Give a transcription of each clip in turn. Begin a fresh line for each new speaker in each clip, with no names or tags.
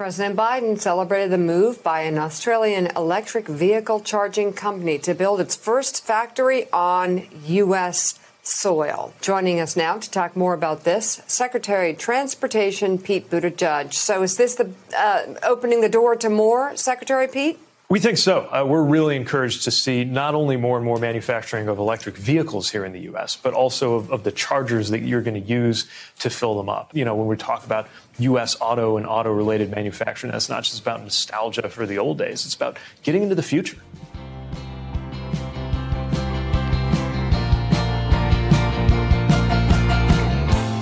President Biden celebrated the move by an Australian electric vehicle charging company to build its first factory on U.S. soil. Joining us now to talk more about this, Secretary Transportation Pete Buttigieg. So, is this the uh, opening the door to more, Secretary Pete?
We think so. Uh, we're really encouraged to see not only more and more manufacturing of electric vehicles here in the U.S., but also of, of the chargers that you're going to use to fill them up. You know, when we talk about U.S. auto and auto related manufacturing, that's not just about nostalgia for the old days, it's about getting into the future.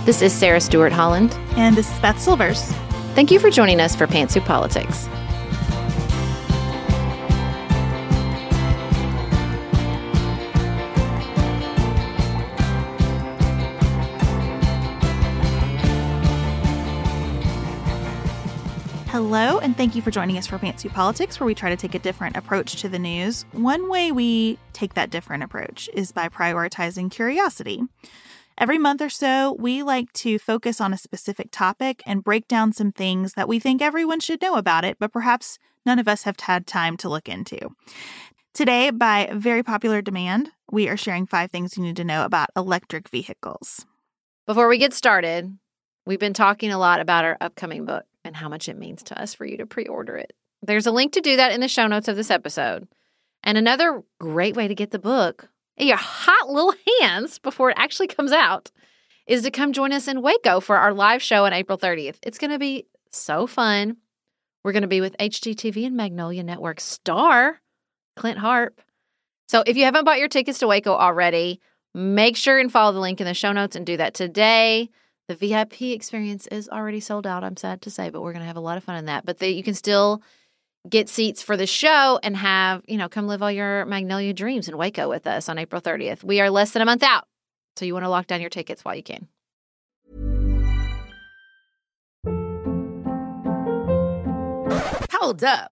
This is Sarah Stewart Holland.
And this is Beth Silvers.
Thank you for joining us for Pantsuit Politics.
Hello, and thank you for joining us for Pantsuit Politics, where we try to take a different approach to the news. One way we take that different approach is by prioritizing curiosity. Every month or so, we like to focus on a specific topic and break down some things that we think everyone should know about it, but perhaps none of us have had time to look into. Today, by very popular demand, we are sharing five things you need to know about electric vehicles.
Before we get started, we've been talking a lot about our upcoming book and how much it means to us for you to pre order it. There's a link to do that in the show notes of this episode. And another great way to get the book in your hot little hands before it actually comes out is to come join us in Waco for our live show on April 30th. It's going to be so fun. We're going to be with HGTV and Magnolia Network star Clint Harp. So if you haven't bought your tickets to Waco already, make sure and follow the link in the show notes and do that today. The VIP experience is already sold out, I'm sad to say, but we're going to have a lot of fun in that. But the, you can still get seats for the show and have, you know, come live all your Magnolia dreams in Waco with us on April 30th. We are less than a month out. So you want to lock down your tickets while you can.
Hold up.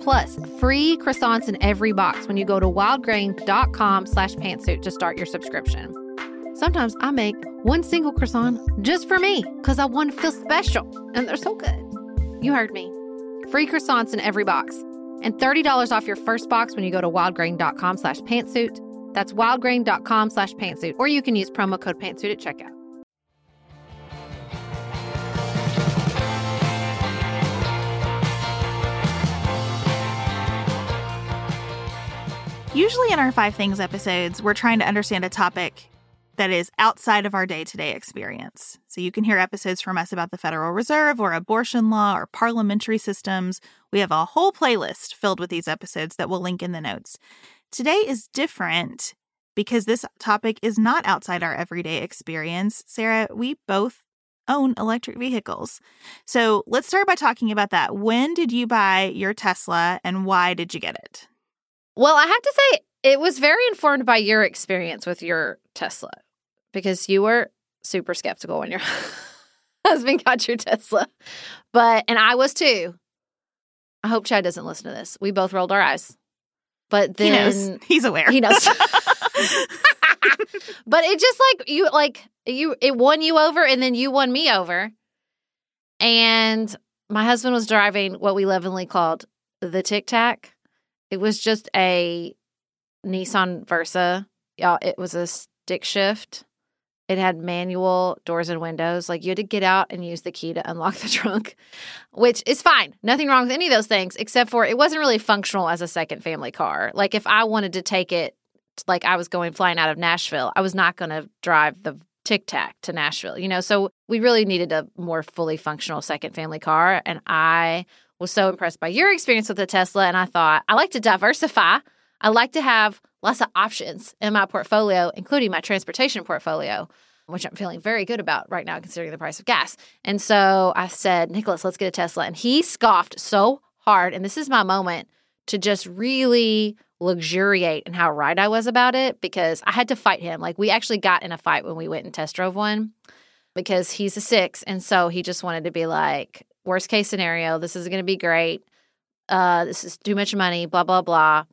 plus free croissants in every box when you go to wildgrain.com slash pantsuit to start your subscription. Sometimes I make one single croissant just for me because I want to feel special, and they're so good. You heard me. Free croissants in every box and $30 off your first box when you go to wildgrain.com slash pantsuit. That's wildgrain.com slash pantsuit, or you can use promo code pantsuit at checkout.
Usually in our Five Things episodes, we're trying to understand a topic that is outside of our day to day experience. So you can hear episodes from us about the Federal Reserve or abortion law or parliamentary systems. We have a whole playlist filled with these episodes that we'll link in the notes. Today is different because this topic is not outside our everyday experience. Sarah, we both own electric vehicles. So let's start by talking about that. When did you buy your Tesla and why did you get it?
Well, I have to say, it was very informed by your experience with your Tesla because you were super skeptical when your husband got your Tesla. But, and I was too. I hope Chad doesn't listen to this. We both rolled our eyes. But then
he knows. He's aware.
He knows. but it just like you like you it won you over and then you won me over. And my husband was driving what we lovingly called the Tic Tac. It was just a Nissan Versa. Y'all, it was a stick shift. It had manual doors and windows. Like you had to get out and use the key to unlock the trunk, which is fine. Nothing wrong with any of those things, except for it wasn't really functional as a second family car. Like if I wanted to take it, like I was going flying out of Nashville, I was not going to drive the Tic Tac to Nashville, you know? So we really needed a more fully functional second family car. And I was so impressed by your experience with the Tesla. And I thought, I like to diversify. I like to have lots of options in my portfolio, including my transportation portfolio, which I'm feeling very good about right now, considering the price of gas. And so I said, Nicholas, let's get a Tesla. And he scoffed so hard. And this is my moment to just really luxuriate in how right I was about it because I had to fight him. Like, we actually got in a fight when we went and test drove one because he's a six. And so he just wanted to be like, worst case scenario, this is going to be great. Uh, this is too much money, blah, blah, blah.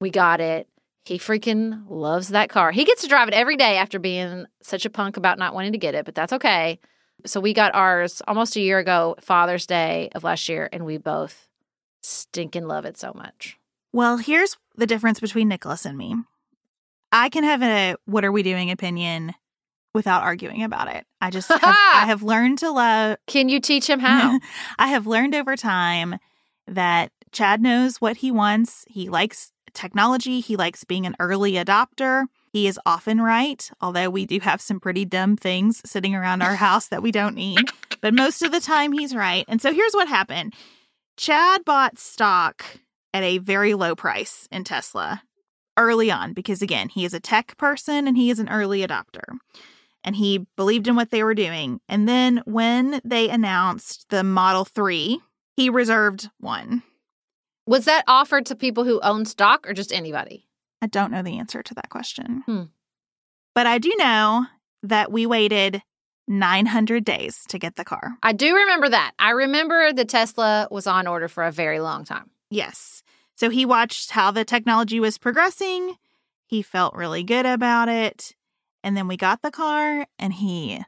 We got it. He freaking loves that car. He gets to drive it every day after being such a punk about not wanting to get it, but that's okay. So we got ours almost a year ago, Father's Day of last year, and we both stinking love it so much.
Well, here's the difference between Nicholas and me. I can have a what are we doing opinion without arguing about it. I just have, I have learned to love.
Can you teach him how?
I have learned over time that Chad knows what he wants. He likes technology, he likes being an early adopter. He is often right, although we do have some pretty dumb things sitting around our house that we don't need. But most of the time, he's right. And so here's what happened Chad bought stock at a very low price in Tesla early on because, again, he is a tech person and he is an early adopter. And he believed in what they were doing. And then when they announced the Model 3, he reserved one.
Was that offered to people who own stock or just anybody?
I don't know the answer to that question.
Hmm.
But I do know that we waited 900 days to get the car.
I do remember that. I remember the Tesla was on order for a very long time.
Yes. So he watched how the technology was progressing. He felt really good about it. And then we got the car and he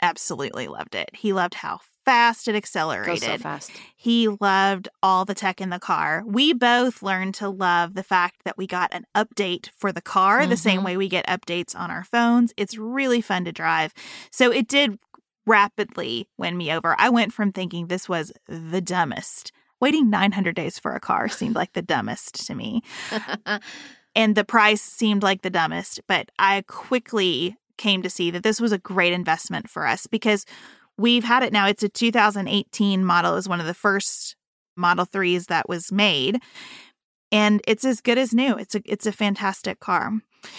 absolutely loved it. He loved how fast it accelerated.
So fast.
He loved all the tech in the car. We both learned to love the fact that we got an update for the car mm-hmm. the same mm-hmm. way we get updates on our phones. It's really fun to drive. So it did rapidly win me over. I went from thinking this was the dumbest. Waiting 900 days for a car seemed like the dumbest to me. and the price seemed like the dumbest, but I quickly came to see that this was a great investment for us because We've had it now. It's a 2018 model. It was one of the first Model 3s that was made. And it's as good as new. It's a it's a fantastic car.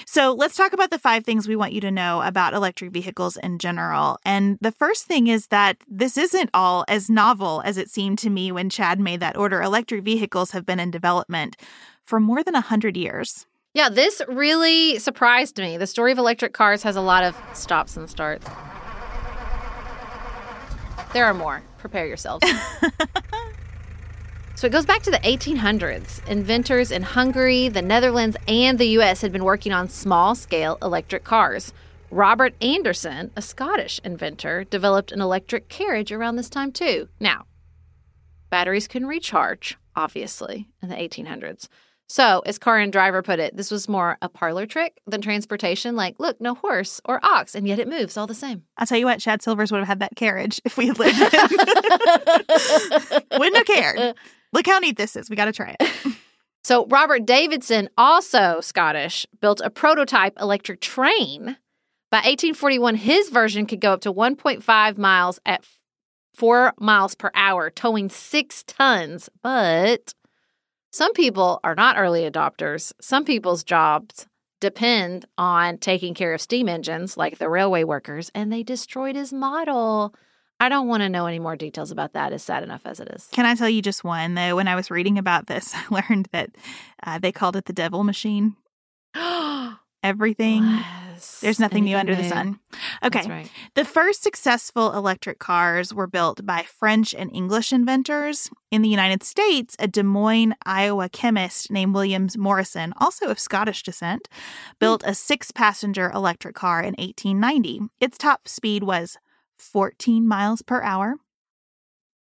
So let's talk about the five things we want you to know about electric vehicles in general. And the first thing is that this isn't all as novel as it seemed to me when Chad made that order. Electric vehicles have been in development for more than 100 years.
Yeah, this really surprised me. The story of electric cars has a lot of stops and starts. There are more. Prepare yourselves. so it goes back to the 1800s. Inventors in Hungary, the Netherlands, and the US had been working on small scale electric cars. Robert Anderson, a Scottish inventor, developed an electric carriage around this time too. Now, batteries can recharge, obviously, in the 1800s. So, as Car and Driver put it, this was more a parlor trick than transportation. Like, look, no horse or ox, and yet it moves all the same.
I'll tell you what, Chad Silvers would have had that carriage if we had lived in. Wouldn't have cared. Look how neat this is. We got to try it.
So, Robert Davidson, also Scottish, built a prototype electric train. By 1841, his version could go up to 1.5 miles at 4 miles per hour, towing 6 tons. But some people are not early adopters. Some people's jobs depend on taking care of steam engines, like the railway workers, and they destroyed his model. I don't want to know any more details about that. It's sad enough as it is.
Can I tell you just one, though? When I was reading about this, I learned that uh, they called it the devil machine. Everything.
Yes.
There's nothing new under the sun. Okay.
That's right.
The first successful electric cars were built by French and English inventors. In the United States, a Des Moines, Iowa chemist named Williams Morrison, also of Scottish descent, built a six passenger electric car in 1890. Its top speed was 14 miles per hour.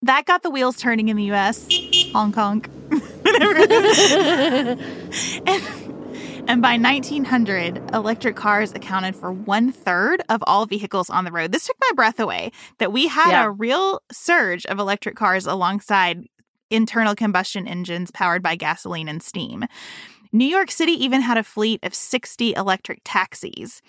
That got the wheels turning in the US, Hong Kong. and, and by 1900, electric cars accounted for one third of all vehicles on the road. This took my breath away that we had
Yeah.
a real surge of electric cars alongside internal combustion engines powered by gasoline and steam. New York City even had a fleet of 60 electric taxis,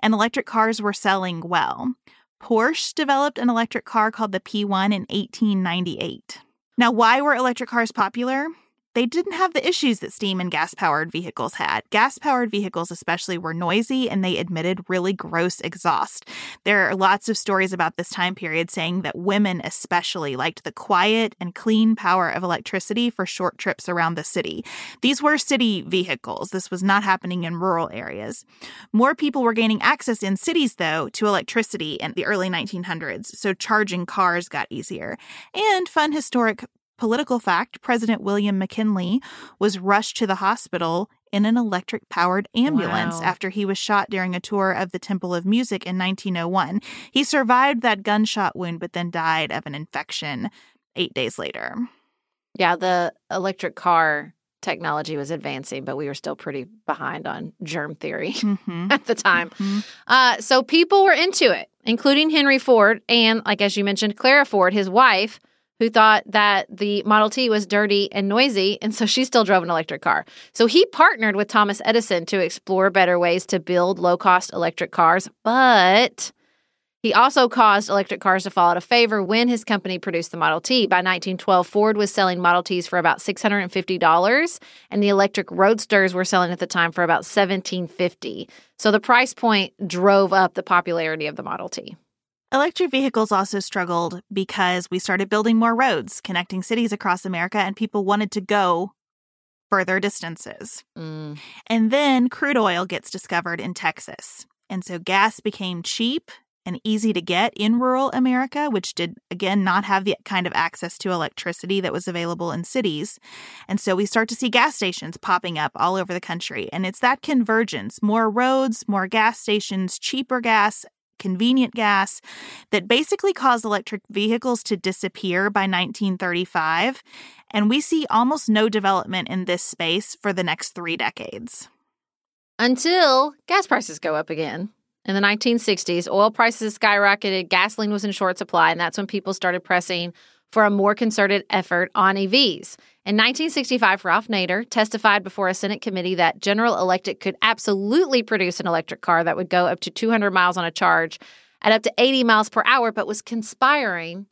and electric cars were selling well. Porsche developed an electric car called the P1 in 1898. Now, why were electric cars popular? They didn't have the issues that steam and gas powered vehicles had. Gas powered vehicles, especially, were noisy and they emitted really gross exhaust. There are lots of stories about this time period saying that women, especially, liked the quiet and clean power of electricity for short trips around the city. These were city vehicles. This was not happening in rural areas. More people were gaining access in cities, though, to electricity in the early 1900s, so charging cars got easier. And fun historic political fact President William McKinley was rushed to the hospital in an electric powered ambulance
Wow.
after he was shot during a tour of the Temple of Music in 1901. He survived that gunshot wound, but then died of an infection eight days later.
Yeah, the electric car technology was advancing, but we were still pretty behind on germ theory
Mm-hmm.
at the time.
Mhm.
Uh, so people were into it, including Henry Ford and, like as you mentioned, Clara Ford, his wife, who thought that the Model T was dirty and noisy, and so she still drove an electric car. So he partnered with Thomas Edison to explore better ways to build low cost electric cars, but he also caused electric cars to fall out of favor when his company produced the Model T. By 1912, Ford was selling Model Ts for about $650, and the electric roadsters were selling at the time for about 1750. So the price point drove up the popularity of the Model T.
Electric vehicles also struggled because we started building more roads connecting cities across America and people wanted to go further distances.
Mm.
And then crude oil gets discovered in Texas. And so gas became cheap and easy to get in rural America, which did, again, not have the kind of access to electricity that was available in cities. And so we start to see gas stations popping up all over the country. And it's that convergence more roads, more gas stations, cheaper gas. Convenient gas that basically caused electric vehicles to disappear by 1935. And we see almost no development in this space for the next three decades.
Until gas prices go up again. In the 1960s, oil prices skyrocketed, gasoline was in short supply, and that's when people started pressing for a more concerted effort on EVs. In 1965, Ralph Nader testified before a Senate committee that General Electric could absolutely produce an electric car that would go up to 200 miles on a charge at up to 80 miles per hour, but was conspiring.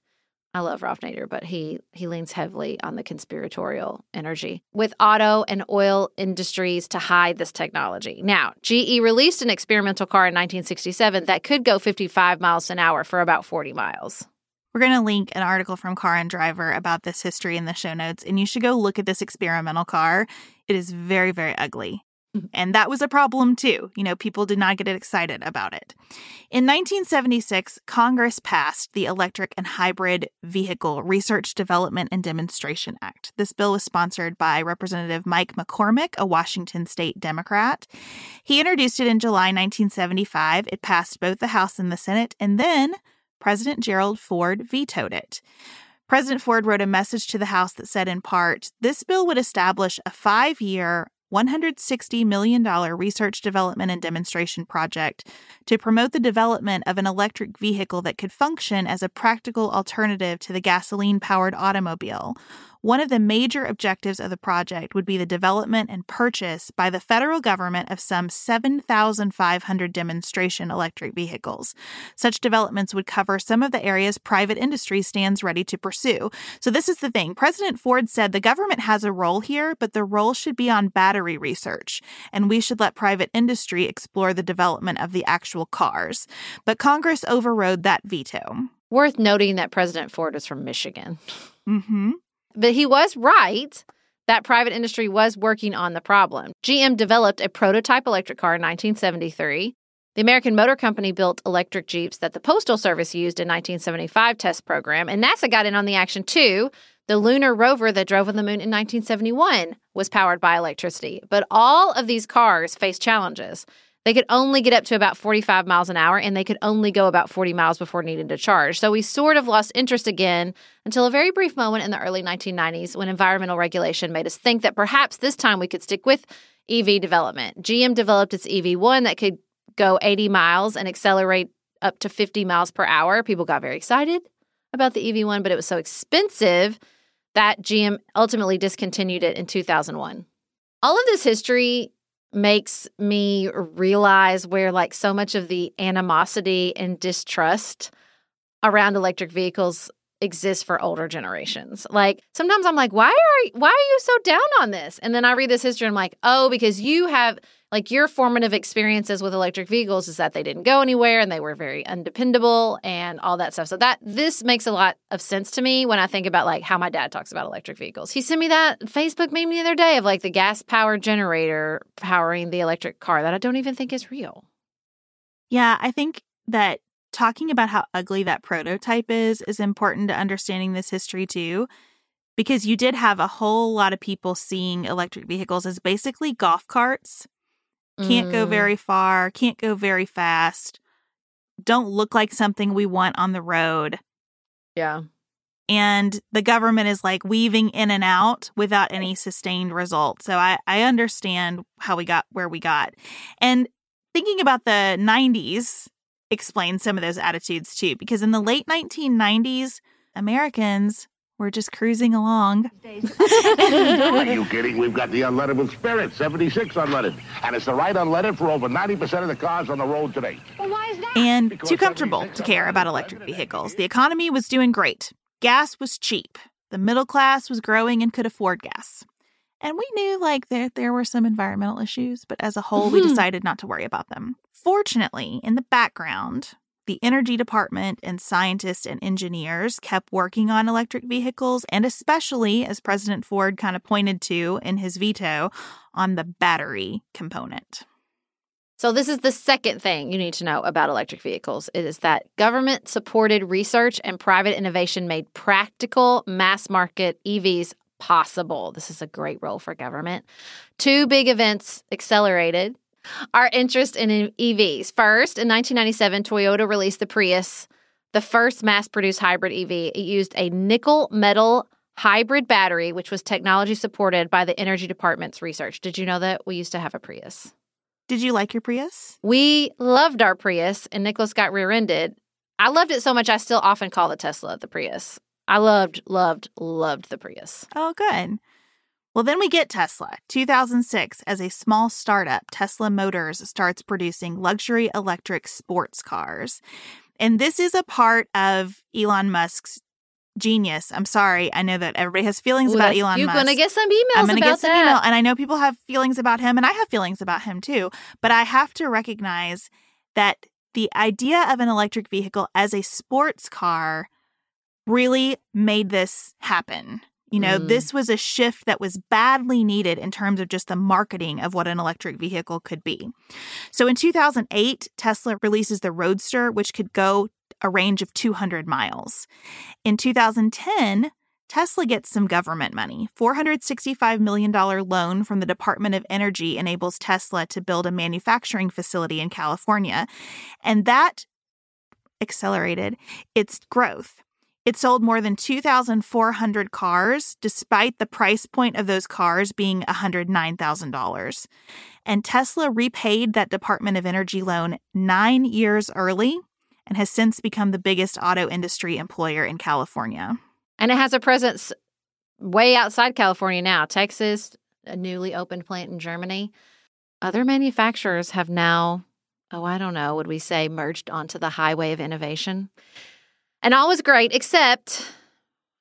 I love Ralph Nader, but he he leans heavily on the conspiratorial energy with auto and oil industries to hide this technology. Now, GE released an experimental car in 1967 that could go 55 miles an hour for about 40 miles.
We're going to link an article from Car and Driver about this history in the show notes, and you should go look at this experimental car. It is very, very ugly. Mm-hmm. And that was a problem too. You know, people did not get excited about it. In 1976, Congress passed the Electric and Hybrid Vehicle Research, Development, and Demonstration Act. This bill was sponsored by Representative Mike McCormick, a Washington state Democrat. He introduced it in July 1975. It passed both the House and the Senate, and then President Gerald Ford vetoed it. President Ford wrote a message to the House that said, in part, this bill would establish a five year, $160 million research, development, and demonstration project to promote the development of an electric vehicle that could function as a practical alternative to the gasoline powered automobile. One of the major objectives of the project would be the development and purchase by the federal government of some 7,500 demonstration electric vehicles. Such developments would cover some of the areas private industry stands ready to pursue. So, this is the thing. President Ford said the government has a role here, but the role should be on battery research, and we should let private industry explore the development of the actual cars. But Congress overrode that veto.
Worth noting that President Ford is from Michigan.
Mm-hmm.
But he was right that private industry was working on the problem. GM developed a prototype electric car in 1973. The American Motor Company built electric Jeeps that the Postal Service used in 1975 test program, and NASA got in on the action too. The lunar rover that drove on the moon in 1971 was powered by electricity. But all of these cars face challenges. They could only get up to about 45 miles an hour and they could only go about 40 miles before needing to charge. So we sort of lost interest again until a very brief moment in the early 1990s when environmental regulation made us think that perhaps this time we could stick with EV development. GM developed its EV1 that could go 80 miles and accelerate up to 50 miles per hour. People got very excited about the EV1, but it was so expensive that GM ultimately discontinued it in 2001. All of this history makes me realize where like so much of the animosity and distrust around electric vehicles exists for older generations. Like sometimes I'm like, why are why are you so down on this? And then I read this history and I'm like, oh, because you have like your formative experiences with electric vehicles is that they didn't go anywhere and they were very undependable and all that stuff. So that this makes a lot of sense to me when I think about like how my dad talks about electric vehicles. He sent me that Facebook meme the other day of like the gas powered generator powering the electric car that I don't even think is real.
Yeah, I think that talking about how ugly that prototype is is important to understanding this history too because you did have a whole lot of people seeing electric vehicles as basically golf carts can't mm. go very far, can't go very fast, don't look like something we want on the road.
Yeah.
And the government is like weaving in and out without any sustained result. So I, I understand how we got where we got. And thinking about the 90s explains some of those attitudes too, because in the late 1990s, Americans we're just cruising along.
Are you kidding? We've got the unleaded spirit, 76 unleaded. And it's the right unleaded for over 90% of the cars on the road today.
Well, why is that? And because too comfortable to care about electric vehicles. The economy was doing great. Gas was cheap. The middle class was growing and could afford gas. And we knew like that there were some environmental issues, but as a whole, mm-hmm. we decided not to worry about them. Fortunately, in the background, the energy department and scientists and engineers kept working on electric vehicles, and especially, as President Ford kind of pointed to in his veto, on the battery component.
So, this is the second thing you need to know about electric vehicles it is that government supported research and private innovation made practical mass market EVs possible. This is a great role for government. Two big events accelerated our interest in EVs. First, in 1997, Toyota released the Prius, the first mass produced hybrid EV. It used a nickel metal hybrid battery, which was technology supported by the Energy Department's research. Did you know that we used to have a Prius?
Did you like your Prius?
We loved our Prius, and Nicholas got rear ended. I loved it so much, I still often call the Tesla the Prius. I loved, loved, loved the Prius.
Oh, good. Well, then we get Tesla. 2006, as a small startup, Tesla Motors starts producing luxury electric sports cars. And this is a part of Elon Musk's genius. I'm sorry. I know that everybody has feelings Ooh, about Elon
you're
Musk.
You're going to get some emails
I'm gonna
get
some
that.
email, and I know people have feelings about him, and I have feelings about him too. But I have to recognize that the idea of an electric vehicle as a sports car really made this happen. You know, mm. this was a shift that was badly needed in terms of just the marketing of what an electric vehicle could be. So in 2008, Tesla releases the Roadster, which could go a range of 200 miles. In 2010, Tesla gets some government money. $465 million loan from the Department of Energy enables Tesla to build a manufacturing facility in California. And that accelerated its growth. It sold more than 2,400 cars, despite the price point of those cars being $109,000. And Tesla repaid that Department of Energy loan nine years early and has since become the biggest auto industry employer in California.
And it has a presence way outside California now. Texas, a newly opened plant in Germany. Other manufacturers have now, oh, I don't know, would we say merged onto the highway of innovation? And all was great, except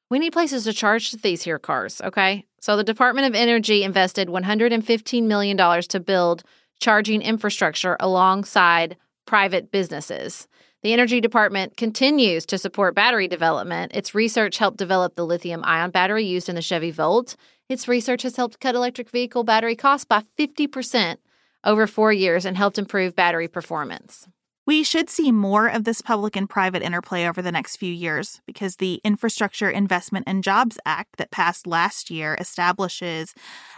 we need places to charge these here cars, okay? So the Department of Energy invested $115 million to build charging infrastructure alongside private businesses. The Energy Department continues to support battery development. Its research helped develop the lithium ion battery used in the Chevy Volt. Its research has helped cut electric vehicle battery costs by 50% over four years and helped improve battery performance.
We should see more of this public and private interplay over the next few years because the Infrastructure Investment and Jobs Act that passed last year establishes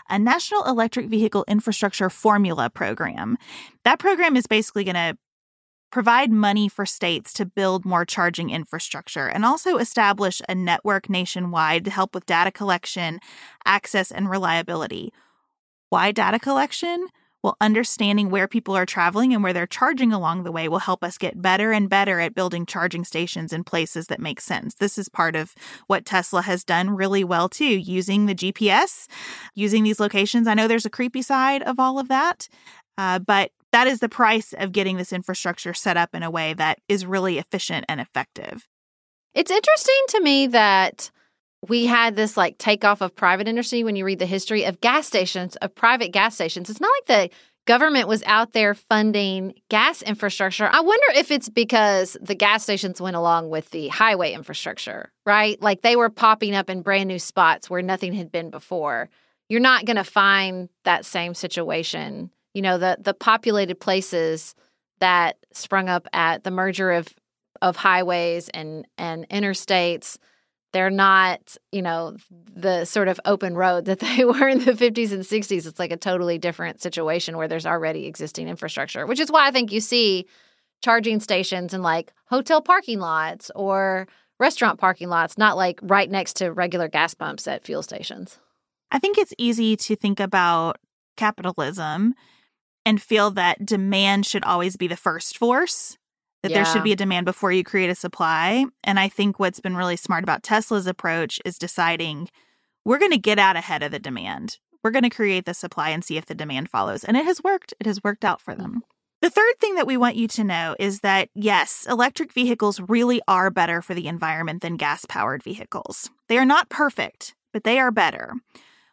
a National Electric Vehicle Infrastructure Formula program. That program is basically going to provide money for states to build more charging infrastructure, and also establish a network nationwide to help with data collection, access, and reliability. Why data collection? Well, understanding where people are traveling and where they're charging along the way will help us get better and better at building charging stations in places that make sense. This is part of what Tesla has done really well too, using the GPS, using these locations. I know there's a creepy side of all of that, uh, but that is the price of getting this infrastructure set up in a way that is really efficient and effective.
It's interesting to me that we had this like takeoff of private industry when you read the history of gas stations, of private gas stations. It's not like the government was out there funding gas infrastructure. I wonder if it's because the gas stations went along with the highway infrastructure, right? Like they were popping up in brand new spots where nothing had been before. You're not going to find that same situation you know the the populated places that sprung up at the merger of of highways and and interstates they're not you know the sort of open road that they were in the 50s and 60s it's like a totally different situation where there's already existing infrastructure which is why i think you see charging stations in like hotel parking lots or restaurant parking lots not like right next to regular gas pumps at fuel stations.
I think it's easy to think about capitalism and feel that demand should always be the first force, that yeah. there should be a demand before you create a supply. And I think what's been really smart about Tesla's approach is deciding we're going to get out ahead of the demand. We're going to create the supply and see if the demand follows. And it has worked. It has worked out for them. The third thing that we want you to know is that yes, electric vehicles really are better for the environment than gas powered vehicles. They are not perfect, but they are better.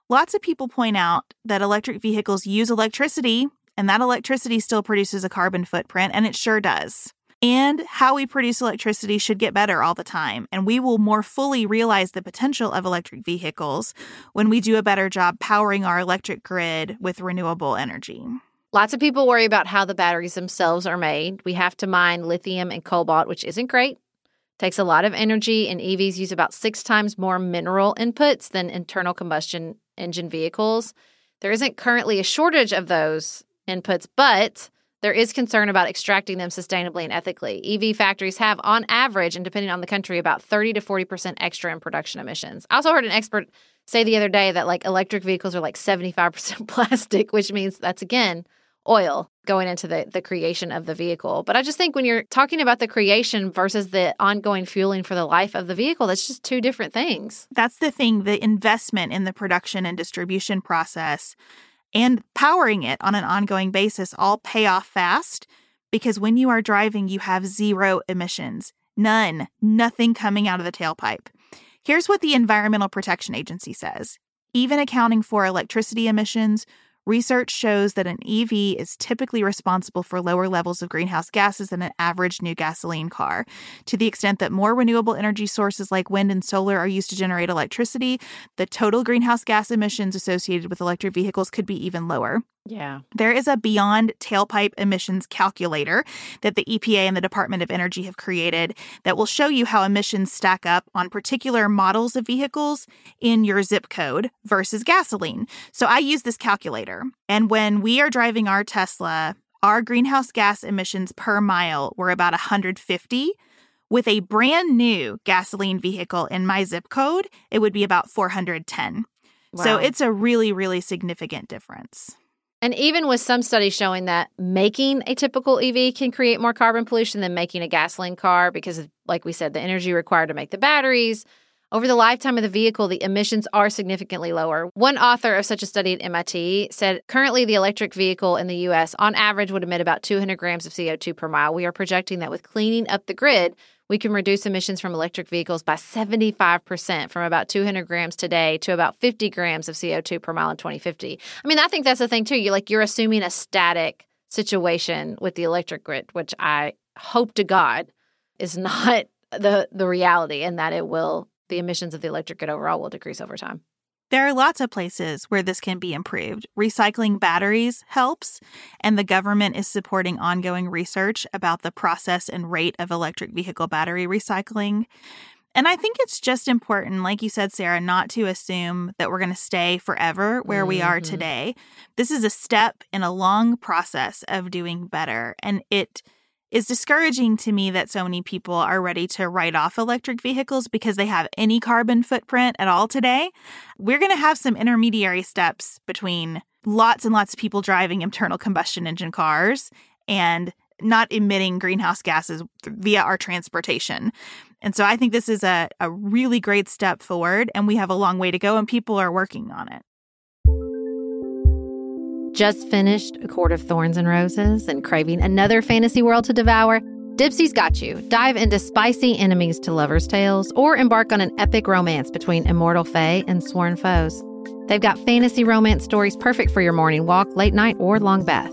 Lots of people point out that electric vehicles use electricity and that electricity still produces a carbon footprint, and it sure does. And how we produce electricity should get better all the time, and we will more fully realize the potential of electric vehicles when we do a better job powering our electric grid with renewable energy.
Lots of people worry about how the batteries themselves are made. We have to mine lithium and cobalt, which isn't great. Takes a lot of energy, and EVs use about six times more mineral inputs than internal combustion engine vehicles. There isn't currently a shortage of those inputs, but there is concern about extracting them sustainably and ethically. EV factories have, on average, and depending on the country, about 30 to 40% extra in production emissions. I also heard an expert say the other day that like electric vehicles are like 75% plastic, which means that's again oil going into the, the creation of the vehicle. But I just think when you're talking about the creation versus the ongoing fueling for the life of the vehicle, that's just two different things.
That's the thing. The investment in the production and distribution process and powering it on an ongoing basis all pay off fast because when you are driving, you have zero emissions. None, nothing coming out of the tailpipe. Here's what the Environmental Protection Agency says even accounting for electricity emissions, Research shows that an EV is typically responsible for lower levels of greenhouse gases than an average new gasoline car. To the extent that more renewable energy sources like wind and solar are used to generate electricity, the total greenhouse gas emissions associated with electric vehicles could be even lower.
Yeah.
There is a beyond tailpipe emissions calculator that the EPA and the Department of Energy have created that will show you how emissions stack up on particular models of vehicles in your zip code versus gasoline. So I use this calculator. And when we are driving our Tesla, our greenhouse gas emissions per mile were about 150. With a brand new gasoline vehicle in my zip code, it would be about 410. Wow. So it's a really, really significant difference.
And even with some studies showing that making a typical EV can create more carbon pollution than making a gasoline car because of, like we said, the energy required to make the batteries, Over the lifetime of the vehicle, the emissions are significantly lower. One author of such a study at MIT said currently the electric vehicle in the US on average would emit about 200 grams of CO2 per mile. We are projecting that with cleaning up the grid, we can reduce emissions from electric vehicles by 75% from about 200 grams today to about 50 grams of CO2 per mile in 2050. I mean, I think that's the thing too. You like you're assuming a static situation with the electric grid, which I hope to God is not the the reality and that it will the emissions of the electric grid overall will decrease over time.
There are lots of places where this can be improved. Recycling batteries helps, and the government is supporting ongoing research about the process and rate of electric vehicle battery recycling. And I think it's just important, like you said, Sarah, not to assume that we're going to stay forever where mm-hmm. we are mm-hmm. today. This is a step in a long process of doing better. And it is discouraging to me that so many people are ready to write off electric vehicles because they have any carbon footprint at all today. We're going to have some intermediary steps between lots and lots of people driving internal combustion engine cars and not emitting greenhouse gases via our transportation. And so I think this is a, a really great step forward, and we have a long way to go, and people are working on it.
Just finished A Court of Thorns and Roses and craving another fantasy world to devour? Dipsea's got you. Dive into spicy enemies to lovers' tales or embark on an epic romance between immortal fae and sworn foes. They've got fantasy romance stories perfect for your morning walk, late night, or long bath.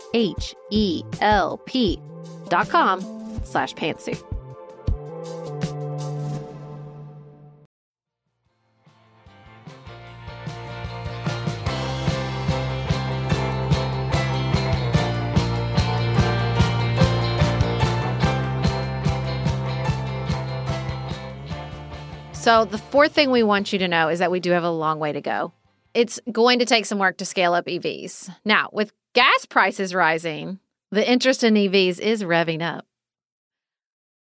H E L P dot com slash pantsuit. So, the fourth thing we want you to know is that we do have a long way to go. It's going to take some work to scale up EVs. Now, with gas prices rising, the interest in EVs is revving up.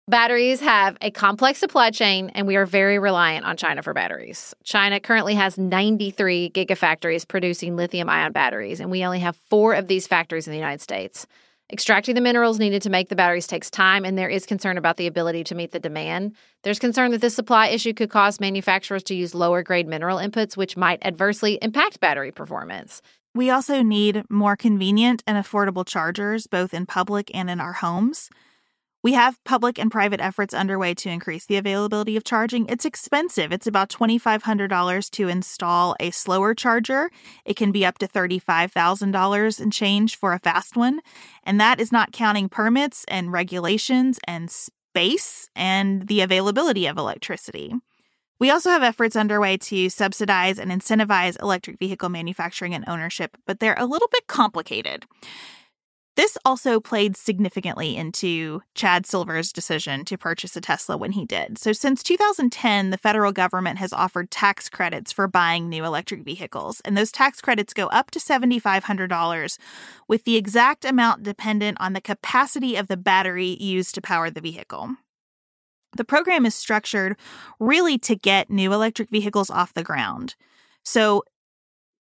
Batteries have a complex supply chain, and we are very reliant on China for batteries. China currently has 93 gigafactories producing lithium ion batteries, and we only have four of these factories in the United States. Extracting the minerals needed to make the batteries takes time, and there is concern about the ability to meet the demand. There's concern that this supply issue could cause manufacturers to use lower grade mineral inputs, which might adversely impact battery performance.
We also need more convenient and affordable chargers, both in public and in our homes. We have public and private efforts underway to increase the availability of charging. It's expensive. It's about $2,500 to install a slower charger. It can be up to $35,000 and change for a fast one. And that is not counting permits and regulations and space and the availability of electricity. We also have efforts underway to subsidize and incentivize electric vehicle manufacturing and ownership, but they're a little bit complicated. This also played significantly into Chad Silver's decision to purchase a Tesla when he did. So, since 2010, the federal government has offered tax credits for buying new electric vehicles, and those tax credits go up to $7,500, with the exact amount dependent on the capacity of the battery used to power the vehicle. The program is structured really to get new electric vehicles off the ground. So,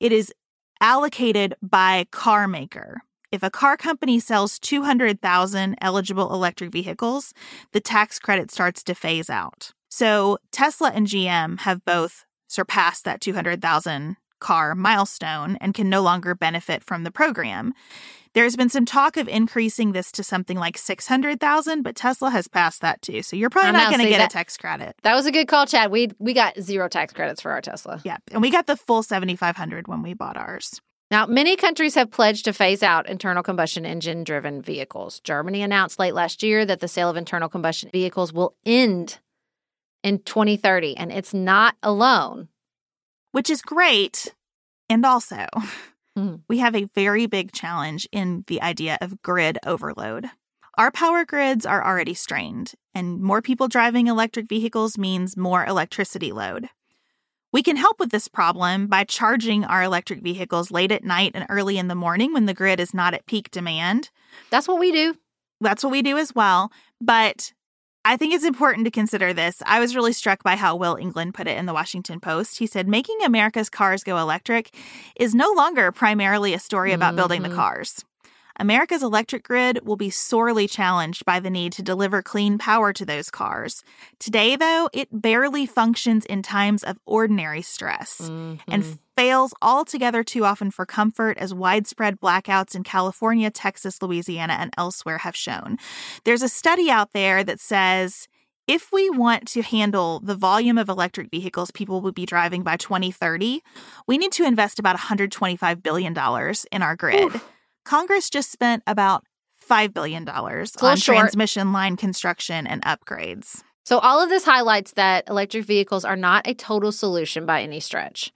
it is allocated by car maker if a car company sells 200,000 eligible electric vehicles, the tax credit starts to phase out. So Tesla and GM have both surpassed that 200,000 car milestone and can no longer benefit from the program. There's been some talk of increasing this to something like 600,000, but Tesla has passed that too. So you're probably I'm not going to get that, a tax credit.
That was a good call, Chad. We we got zero tax credits for our Tesla.
Yeah, and we got the full 7500 when we bought ours.
Now, many countries have pledged to phase out internal combustion engine driven vehicles. Germany announced late last year that the sale of internal combustion vehicles will end in 2030, and it's not alone.
Which is great. And also, mm. we have a very big challenge in the idea of grid overload. Our power grids are already strained, and more people driving electric vehicles means more electricity load. We can help with this problem by charging our electric vehicles late at night and early in the morning when the grid is not at peak demand.
That's what we do.
That's what we do as well. But I think it's important to consider this. I was really struck by how Will Englund put it in the Washington Post. He said, Making America's cars go electric is no longer primarily a story about mm-hmm. building the mm-hmm. cars. America's electric grid will be sorely challenged by the need to deliver clean power to those cars. Today, though, it barely functions in times of ordinary stress mm-hmm. and fails altogether too often for comfort, as widespread blackouts in California, Texas, Louisiana, and elsewhere have shown. There's a study out there that says if we want to handle the volume of electric vehicles people will be driving by 2030, we need to invest about $125 billion in our grid. Oof. Congress just spent about $5 billion on short. transmission line construction and upgrades.
So, all of this highlights that electric vehicles are not a total solution by any stretch.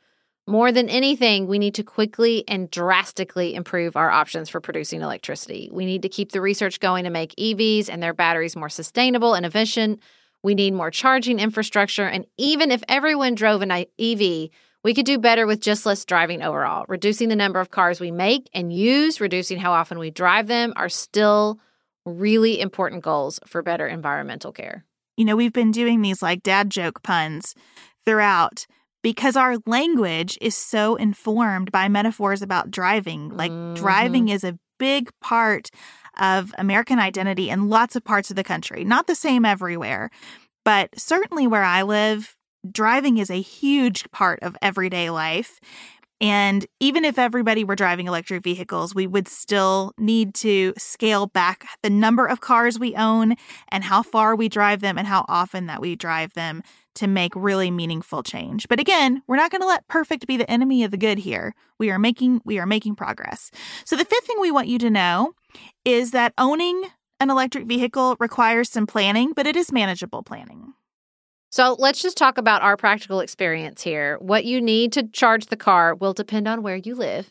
More than anything, we need to quickly and drastically improve our options for producing electricity. We need to keep the research going to make EVs and their batteries more sustainable and efficient. We need more charging infrastructure. And even if everyone drove an EV, we could do better with just less driving overall. Reducing the number of cars we make and use, reducing how often we drive them are still really important goals for better environmental care.
You know, we've been doing these like dad joke puns throughout because our language is so informed by metaphors about driving. Like, mm-hmm. driving is a big part of American identity in lots of parts of the country. Not the same everywhere, but certainly where I live, driving is a huge part of everyday life. And even if everybody were driving electric vehicles, we would still need to scale back the number of cars we own and how far we drive them and how often that we drive them to make really meaningful change. But again, we're not going to let perfect be the enemy of the good here. We are making we are making progress. So the fifth thing we want you to know is that owning an electric vehicle requires some planning, but it is manageable planning.
So let's just talk about our practical experience here. What you need to charge the car will depend on where you live.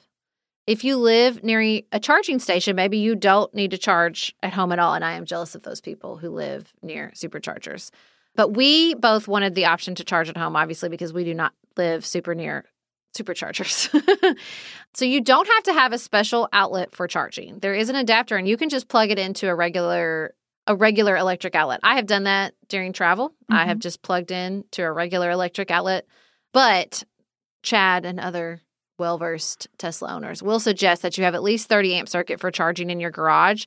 If you live near a charging station, maybe you don't need to charge at home at all. And I am jealous of those people who live near superchargers. But we both wanted the option to charge at home, obviously, because we do not live super near superchargers. so you don't have to have a special outlet for charging. There is an adapter and you can just plug it into a regular a regular electric outlet. I have done that during travel. Mm-hmm. I have mm-hmm. just plugged in to a regular electric outlet. But Chad and other well-versed Tesla owners will suggest that you have at least 30 amp circuit for charging in your garage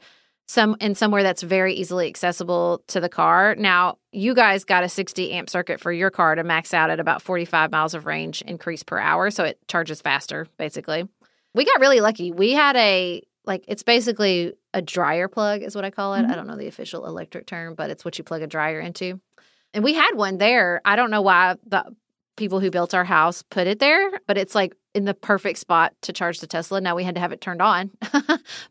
some in somewhere that's very easily accessible to the car. Now, you guys got a 60 amp circuit for your car to max out at about 45 miles of range increase per hour, so it charges faster basically. We got really lucky. We had a like it's basically a dryer plug is what I call it. Mm-hmm. I don't know the official electric term, but it's what you plug a dryer into. And we had one there. I don't know why the people who built our house put it there, but it's like in the perfect spot to charge the Tesla. Now we had to have it turned on,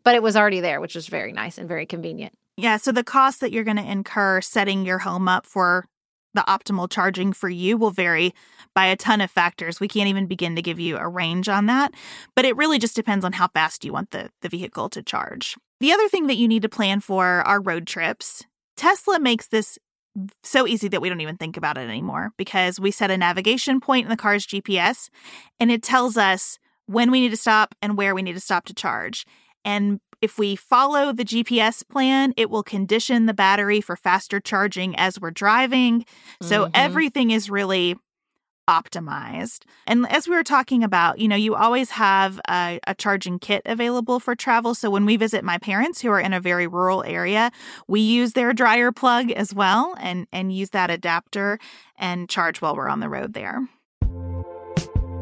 but it was already there, which was very nice and very convenient.
Yeah. So the cost that you're going to incur setting your home up for the optimal charging for you will vary by a ton of factors. We can't even begin to give you a range on that, but it really just depends on how fast you want the, the vehicle to charge. The other thing that you need to plan for are road trips. Tesla makes this so easy that we don't even think about it anymore because we set a navigation point in the car's GPS and it tells us when we need to stop and where we need to stop to charge. And if we follow the GPS plan, it will condition the battery for faster charging as we're driving. So mm-hmm. everything is really optimized. And as we were talking about, you know, you always have a, a, charging kit available for travel. So when we visit my parents who are in a very rural area, we use their dryer plug as well and, and use that adapter and charge while we're on the road there.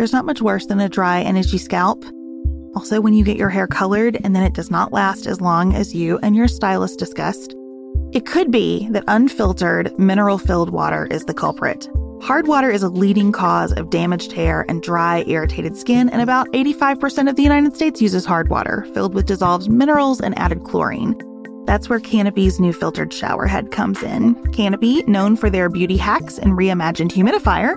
There's not much worse than a dry and itchy scalp. Also, when you get your hair colored and then it does not last as long as you and your stylist discussed. It could be that unfiltered, mineral filled water is the culprit. Hard water is a leading cause of damaged hair and dry, irritated skin, and about 85% of the United States uses hard water, filled with dissolved minerals and added chlorine. That's where Canopy's new filtered shower head comes in. Canopy, known for their beauty hacks and reimagined humidifier,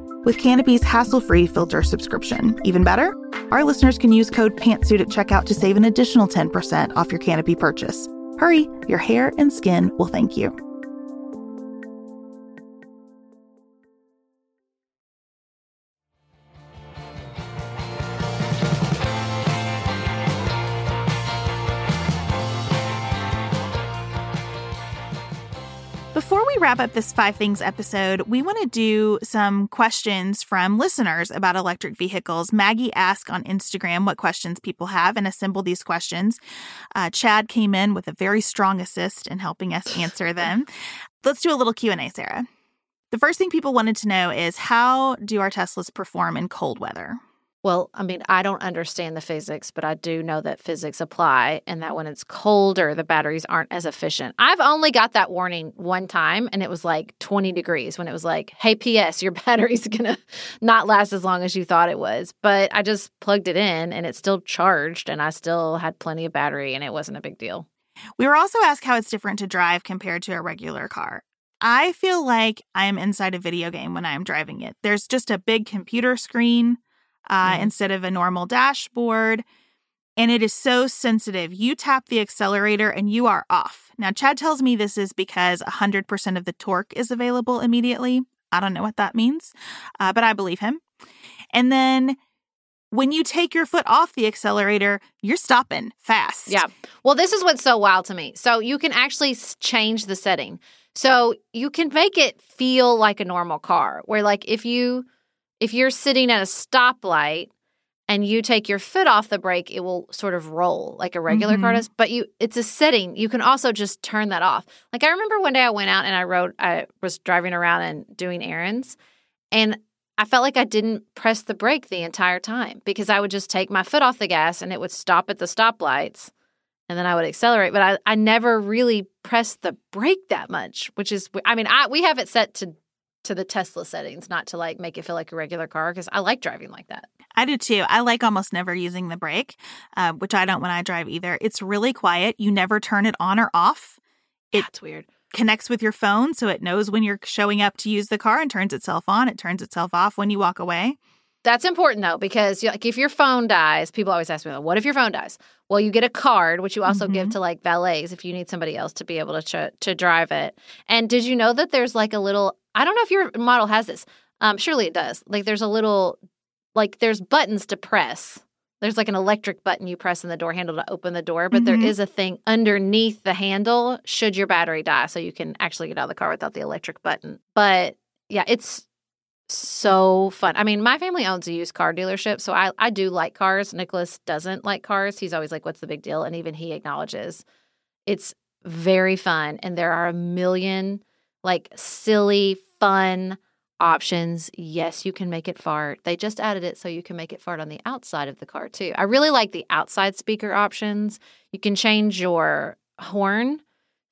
with Canopy's hassle-free filter subscription. Even better, our listeners can use code PANTSUIT at checkout to save an additional 10% off your Canopy purchase. Hurry, your hair and skin will thank you. Wrap up this Five Things episode, we want to do some questions from listeners about electric vehicles. Maggie asked on Instagram what questions people have and assembled these questions. Uh, Chad came in with a very strong assist in helping us answer them. Let's do a little Q&A, Sarah. The first thing people wanted to know is how do our Teslas perform in cold weather?
Well, I mean, I don't understand the physics, but I do know that physics apply and that when it's colder, the batteries aren't as efficient. I've only got that warning one time and it was like 20 degrees when it was like, hey, PS, your battery's going to not last as long as you thought it was. But I just plugged it in and it still charged and I still had plenty of battery and it wasn't a big deal.
We were also asked how it's different to drive compared to a regular car. I feel like I am inside a video game when I am driving it. There's just a big computer screen uh, mm. instead of a normal dashboard. And it is so sensitive. You tap the accelerator and you are off. Now, Chad tells me this is because 100% of the torque is available immediately. I don't know what that means, uh, but I believe him. And then when you take your foot off the accelerator, you're stopping fast.
Yeah. Well, this is what's so wild to me. So you can actually change the setting. So you can make it feel like a normal car, where, like, if you if you're sitting at a stoplight and you take your foot off the brake, it will sort of roll like a regular mm-hmm. car does. But you, it's a setting. You can also just turn that off. Like I remember one day I went out and I rode. I was driving around and doing errands, and I felt like I didn't press the brake the entire time because I would just take my foot off the gas and it would stop at the stoplights, and then I would accelerate. But I, I never really pressed the brake that much, which is, I mean, I we have it set to to the Tesla settings, not to like make it feel like a regular car because I like driving like that.
I do too. I like almost never using the brake, uh, which I don't when I drive either. It's really quiet. You never turn it on or off.
It That's weird.
Connects with your phone so it knows when you're showing up to use the car and turns itself on. It turns itself off when you walk away.
That's important though, because like if your phone dies, people always ask me, "What if your phone dies?" Well, you get a card, which you also mm-hmm. give to like valets if you need somebody else to be able to ch- to drive it. And did you know that there's like a little? I don't know if your model has this. Um, surely it does. Like there's a little, like there's buttons to press. There's like an electric button you press in the door handle to open the door, but mm-hmm. there is a thing underneath the handle should your battery die, so you can actually get out of the car without the electric button. But yeah, it's so fun. I mean, my family owns a used car dealership, so I, I do like cars. Nicholas doesn't like cars. He's always like, what's the big deal? And even he acknowledges it's very fun. And there are a million like silly, fun options. Yes, you can make it fart. They just added it so you can make it fart on the outside of the car too. I really like the outside speaker options. You can change your horn.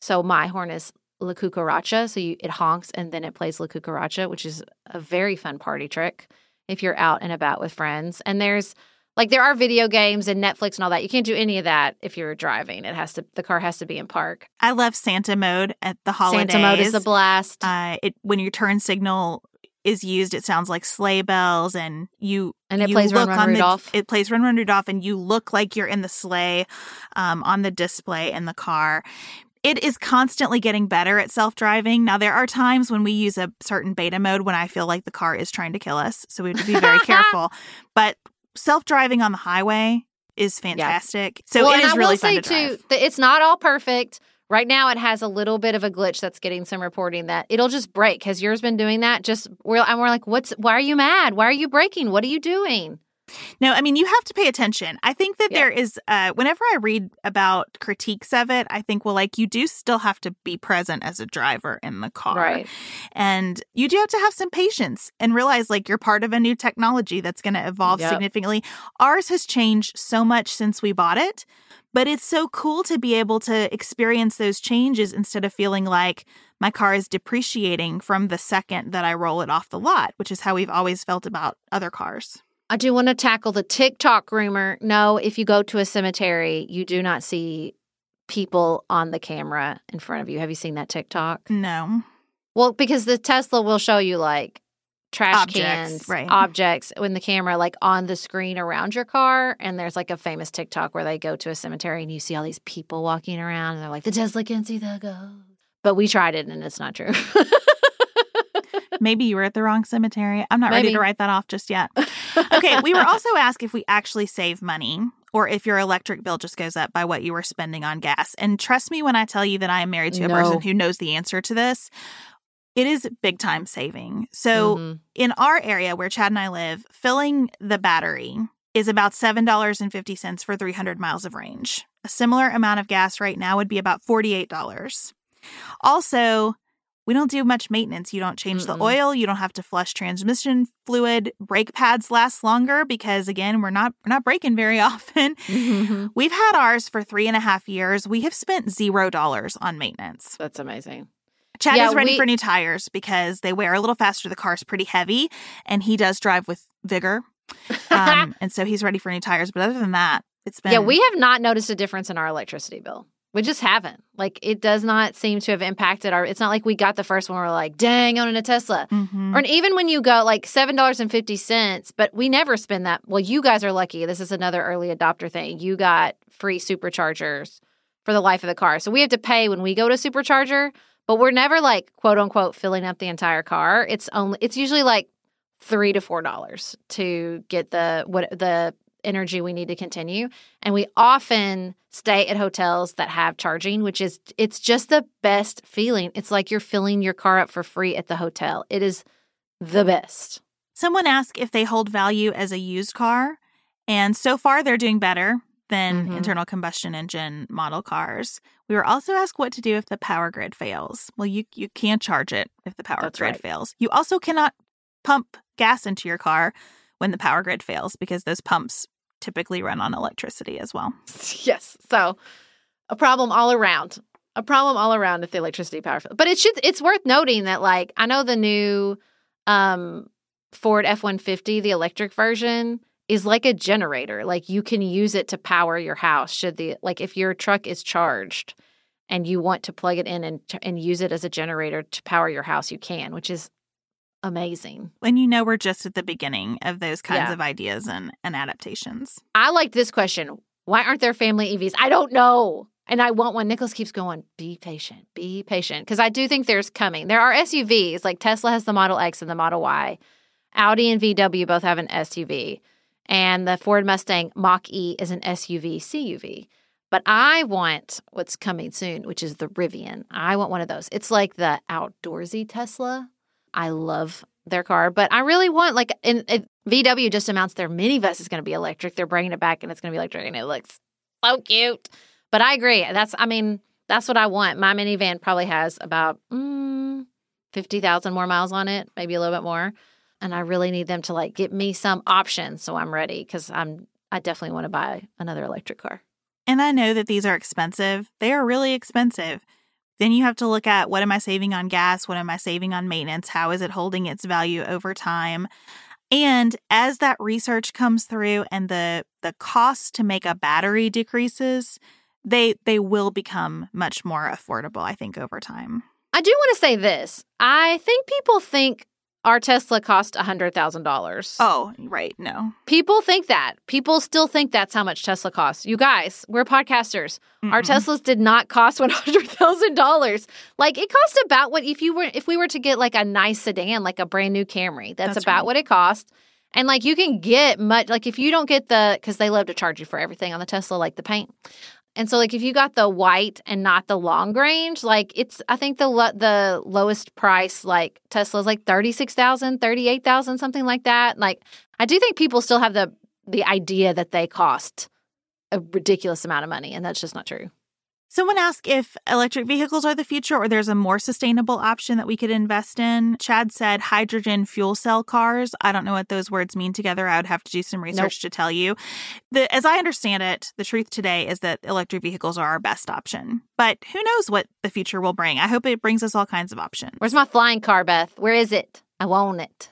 So my horn is La Cucaracha. So you, it honks and then it plays La Cucaracha, which is a very fun party trick if you're out and about with friends. And there's like there are video games and Netflix and all that. You can't do any of that if you're driving. It has to the car has to be in park.
I love Santa mode at the holidays.
Santa mode is a blast.
Uh, it when your turn signal is used, it sounds like sleigh bells, and you
and it
you
plays Run Run Rudolph.
The, it plays Run Run Rudolph, and you look like you're in the sleigh um, on the display in the car it is constantly getting better at self driving. Now, there are times when we use a certain beta mode when I feel like the car is trying to kill us. So we have to be very careful. But self driving on the highway is fantastic. Yeah. So well, it is really fun to too,
it's not all perfect. Right now, it has a little bit of a glitch that's getting some reporting that it'll just brake. Has yours been doing that? Just we're and we're like, what's? Why are you mad? Why are you braking? What are you doing?
No, I mean, you have to pay attention. I think that yeah. there is, uh, whenever I read about critiques of it, I think, well, like you do still have to be present as a driver in the car.
Right.
And you do have to have some patience and realize like you're part of a new technology that's going to evolve yep. significantly. Ours has changed so much since we bought it, but it's so cool to be able to experience those changes instead of feeling like, my car is depreciating from the second that I roll it off the lot, which is how we've always felt about other cars.
I do want to tackle the TikTok rumor. No, if you go to a cemetery, you do not see people on the camera in front of you. Have you seen that TikTok?
No.
Well, because the Tesla will show you like trash
Objects,
cans,
right.
objects when the camera like on the screen around your car. And there's like a famous TikTok where they go to a cemetery and you see all these people walking around and they're like, the Tesla can see the ghost. But we tried it and it's not true.
Maybe you were at the wrong cemetery. I'm not ready to write that off just yet. Okay, we were also asked if we actually save money or if your electric bill just goes up by what you were spending on gas. And trust me when I tell you that I am married to a
No.
person who knows the answer to this. It is big time saving. So,
Mhm.
in our area where Chad and I live, filling the battery is about $7.50 for 300 miles of range. A similar amount of gas right now would be about $48. Also, we don't do much maintenance. You don't change the
Mm-mm.
oil, you don't have to flush transmission fluid. Brake pads last longer because again, we're not we're not braking very often.
Mhm.
We've had ours for three and a half years. We have spent zero dollars on maintenance.
That's amazing.
Chad
Yeah,
is ready
we-
for new tires because they wear a little faster. The car's pretty heavy, and he does drive with vigor. Um, and so he's ready for new tires. But other than that, it's been
Yeah, we have not noticed a difference in our electricity bill. We just haven't. Like, it does not seem to have impacted our. It's not like we got the first one. We're like, dang, owning a Tesla.
Mhm.
Or even when you go like seven dollars and fifty cents, but we never spend that. Well, you guys are lucky. This is another early adopter thing. You got free superchargers for the life of the car, so we have to pay when we go to supercharger. But we're never like quote unquote filling up the entire car. It's only it's usually like three to four dollars to get the what the energy we need to continue. And we often stay at hotels that have charging, which is it's just the best feeling. It's like you're filling your car up for free at the hotel. It is the best.
Someone asked if they hold value as a used car, and so far they're doing better than
Mhm.
internal combustion engine model cars. We were also asked what to do if the power grid fails. Well, you you can't charge it if the power
That's
grid
right.
fails. You also cannot pump gas into your car when the power grid fails because those pumps typically run on electricity as well.
Yes. So a problem all around. A problem all around if the electricity power fails. But it should it's worth noting that like I know the new um Ford F150, the electric version, is like a generator. Like you can use it to power your house should the like if your truck is charged and you want to plug it in and and use it as a generator to power your house, you can, which is amazing.
And you know we're just at the beginning of those kinds
Yeah.
of ideas and, and adaptations.
I like this question. Why aren't there family EVs? I don't know. And I want one. Nicholas keeps going, be patient, be patient. Because I do think there's coming. There are SUVs, like Tesla has the Model X and the Model Y. Audi and VW both have an SUV. And the Ford Mustang Mach E is an SUV CUV. But I want what's coming soon, which is the Rivian. I want one of those. It's like the outdoorsy Tesla. I love their car, but I really want like it, VW just announced their minibus is going to be electric. They're bringing it back and it's going to be electric, and it looks so cute. But I agree. That's I mean that's what I want. My minivan probably has about mm, fifty thousand more miles on it, maybe a little bit more, and I really need them to like get me some options so I'm ready because I'm I definitely want to buy another electric car.
And I know that these are expensive. They are really expensive. Then you have to look at what am I saving on gas? What am I saving on maintenance? How is it holding its value over time? And as that research comes through and the the cost to make a battery decreases, they they will become much more affordable, I think, over time.
I do want to say this. I think people think our Tesla cost $100,000.
Oh, right. No.
People think that. People still think that's how much Tesla costs. You guys, we're podcasters. Our
Mm-mm.
Teslas did not cost one hundred thousand dollars. Like it cost about what if you were if we were to get like a nice sedan, like a brand new Camry. That's,
That's
about
right.
what it cost. And like you can get much like if you don't get the because they love to charge you for everything on the Tesla, like the paint. And so like if you got the white and not the long range, like it's I think the lo- the lowest price like Tesla's like 36,000, 38,000 something like that. Like I do think people still have the the idea that they cost a ridiculous amount of money and that's just not true.
Someone asked if electric vehicles are the future or there's a more sustainable option that we could invest in. Chad said hydrogen fuel cell cars. I don't know what those words mean together. I would have to do some research to tell you. The, as I understand it, the truth today is that electric vehicles are our best option. But who knows what the future will bring? I hope it brings us all kinds of options.
Where's my flying car, Beth? Where is it? I want it.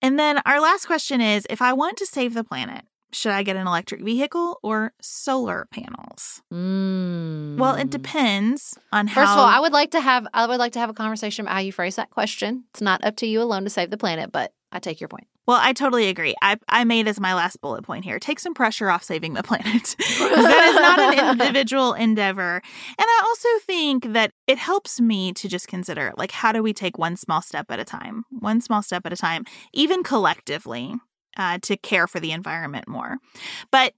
And then our last question is if I want to save the planet, should I get an electric vehicle or solar panels?
Mm.
Well, it depends on how.
First of all, I would like to have I would like to have a conversation about how you phrase that question. It's not up to you alone to save the planet, but I take your point.
Well, I totally agree. I, I made as my last bullet point here take some pressure off saving the planet. that is not an individual endeavor. And I also think that it helps me to just consider like, how do we take one small step at a time, one small step at a time, even collectively, uh, to care for the environment more. But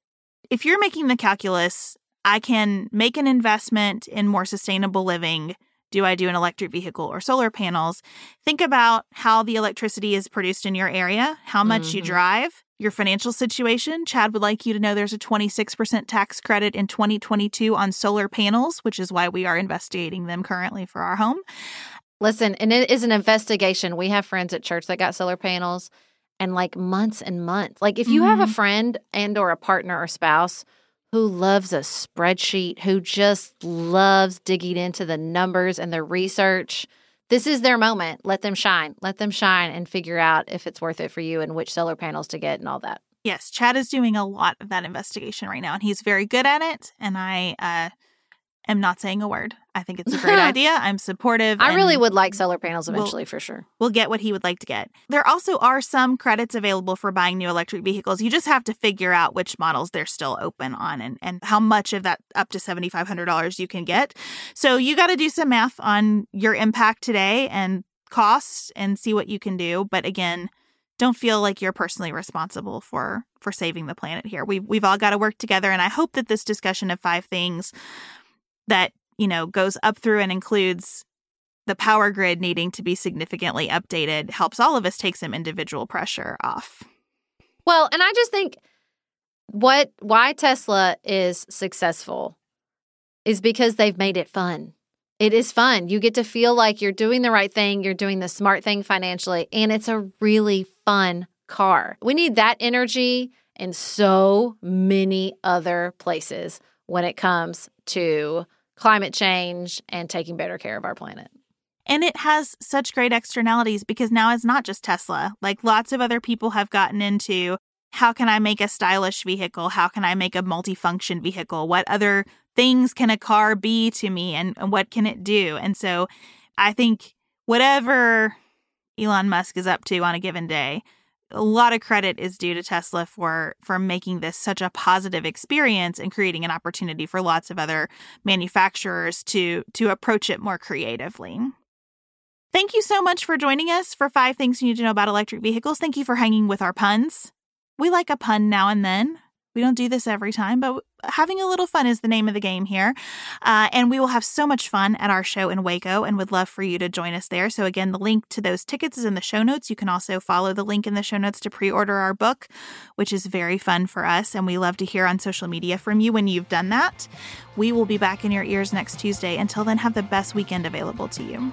if you're making the calculus, I can make an investment in more sustainable living do I do an electric vehicle or solar panels? Think about how the electricity is produced in your area, how much mm-hmm. you drive, your financial situation. Chad would like you to know there's a 26% tax credit in 2022 on solar panels, which is why we are investigating them currently for our home.
Listen, and it is an investigation. We have friends at church that got solar panels and like months and months. Like if you mm-hmm. have a mm-hmm. friend and or a partner or spouse who loves a spreadsheet, who just loves digging into the numbers and the research. This is their moment. Let them shine. Let them shine and figure out if it's worth it for you and which solar panels to get and all that.
Yes, Chad is doing a lot of that investigation right now, and he's very good at it. And I uh, am not saying a word. I think it's a great idea. I'm supportive.
I really would like solar panels eventually
we'll,
for sure.
We'll get what he would like to get. There also are some credits available for buying new electric vehicles. You just have to figure out which models they're still open on and, and how much of that up to $7,500 you can get. So you got to do some math on your impact today and costs and see what you can do. But again, don't feel like you're personally responsible for for saving the planet here. We've we've all got to work together, and I hope that this discussion of five things that, you know, goes up through and includes the power grid needing to be significantly updated helps all of us take some individual pressure off.
Well, and I just think what why Tesla is successful is because they've made it fun. It is fun. You get to feel like you're doing the right thing, you're doing the smart thing financially, and it's a really fun car. We need that energy in so many other places when it comes to climate change and taking better care of our planet.
And it has such great externalities because now it's not just Tesla. Like lots of other people have gotten into how can I make a stylish vehicle? How can I make a multifunction vehicle? What other things can a car be to me and, and what can it do? And so I think whatever Elon Musk is up to on a given day, a lot of credit is due to Tesla for for making this such a positive experience and creating an opportunity for lots of other manufacturers to to approach it more creatively. Thank you so much for joining us for 5 things you need to know about electric vehicles. Thank you for hanging with our puns. We like a pun now and then. We don't do this every time, but having a little fun is the name of the game here. Uh, and we will have so much fun at our show in Waco and would love for you to join us there. So, again, the link to those tickets is in the show notes. You can also follow the link in the show notes to pre order our book, which is very fun for us. And we love to hear on social media from you when you've done that. We will be back in your ears next Tuesday. Until then, have the best weekend available to you.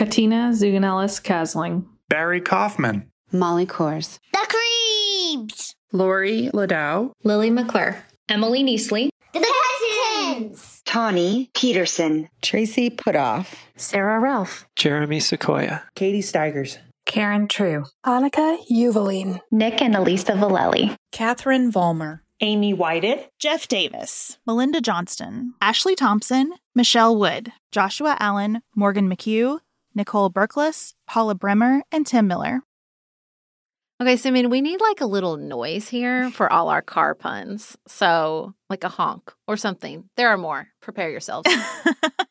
Katina Zuganellis Kasling,
Barry Kaufman,
Molly Kors,
The Creeps,
Lori Ladow,
Lily McClure,
Emily Neasley,
The Hutchins,
Tawny Peterson,
Tracy Putoff,
Sarah Ralph,
Jeremy Sequoia,
Katie Steigers,
Karen True,
Annika Uvaline,
Nick and Elisa Valelli,
Catherine Vollmer.
Amy Whited,
Jeff Davis, Melinda Johnston, Ashley Thompson, Michelle Wood, Joshua Allen, Morgan McHugh, Nicole Berkless, Paula Bremer, and Tim Miller.
Okay, so I mean, we need like a little noise here for all our car puns. So, like a honk or something. There are more. Prepare yourselves.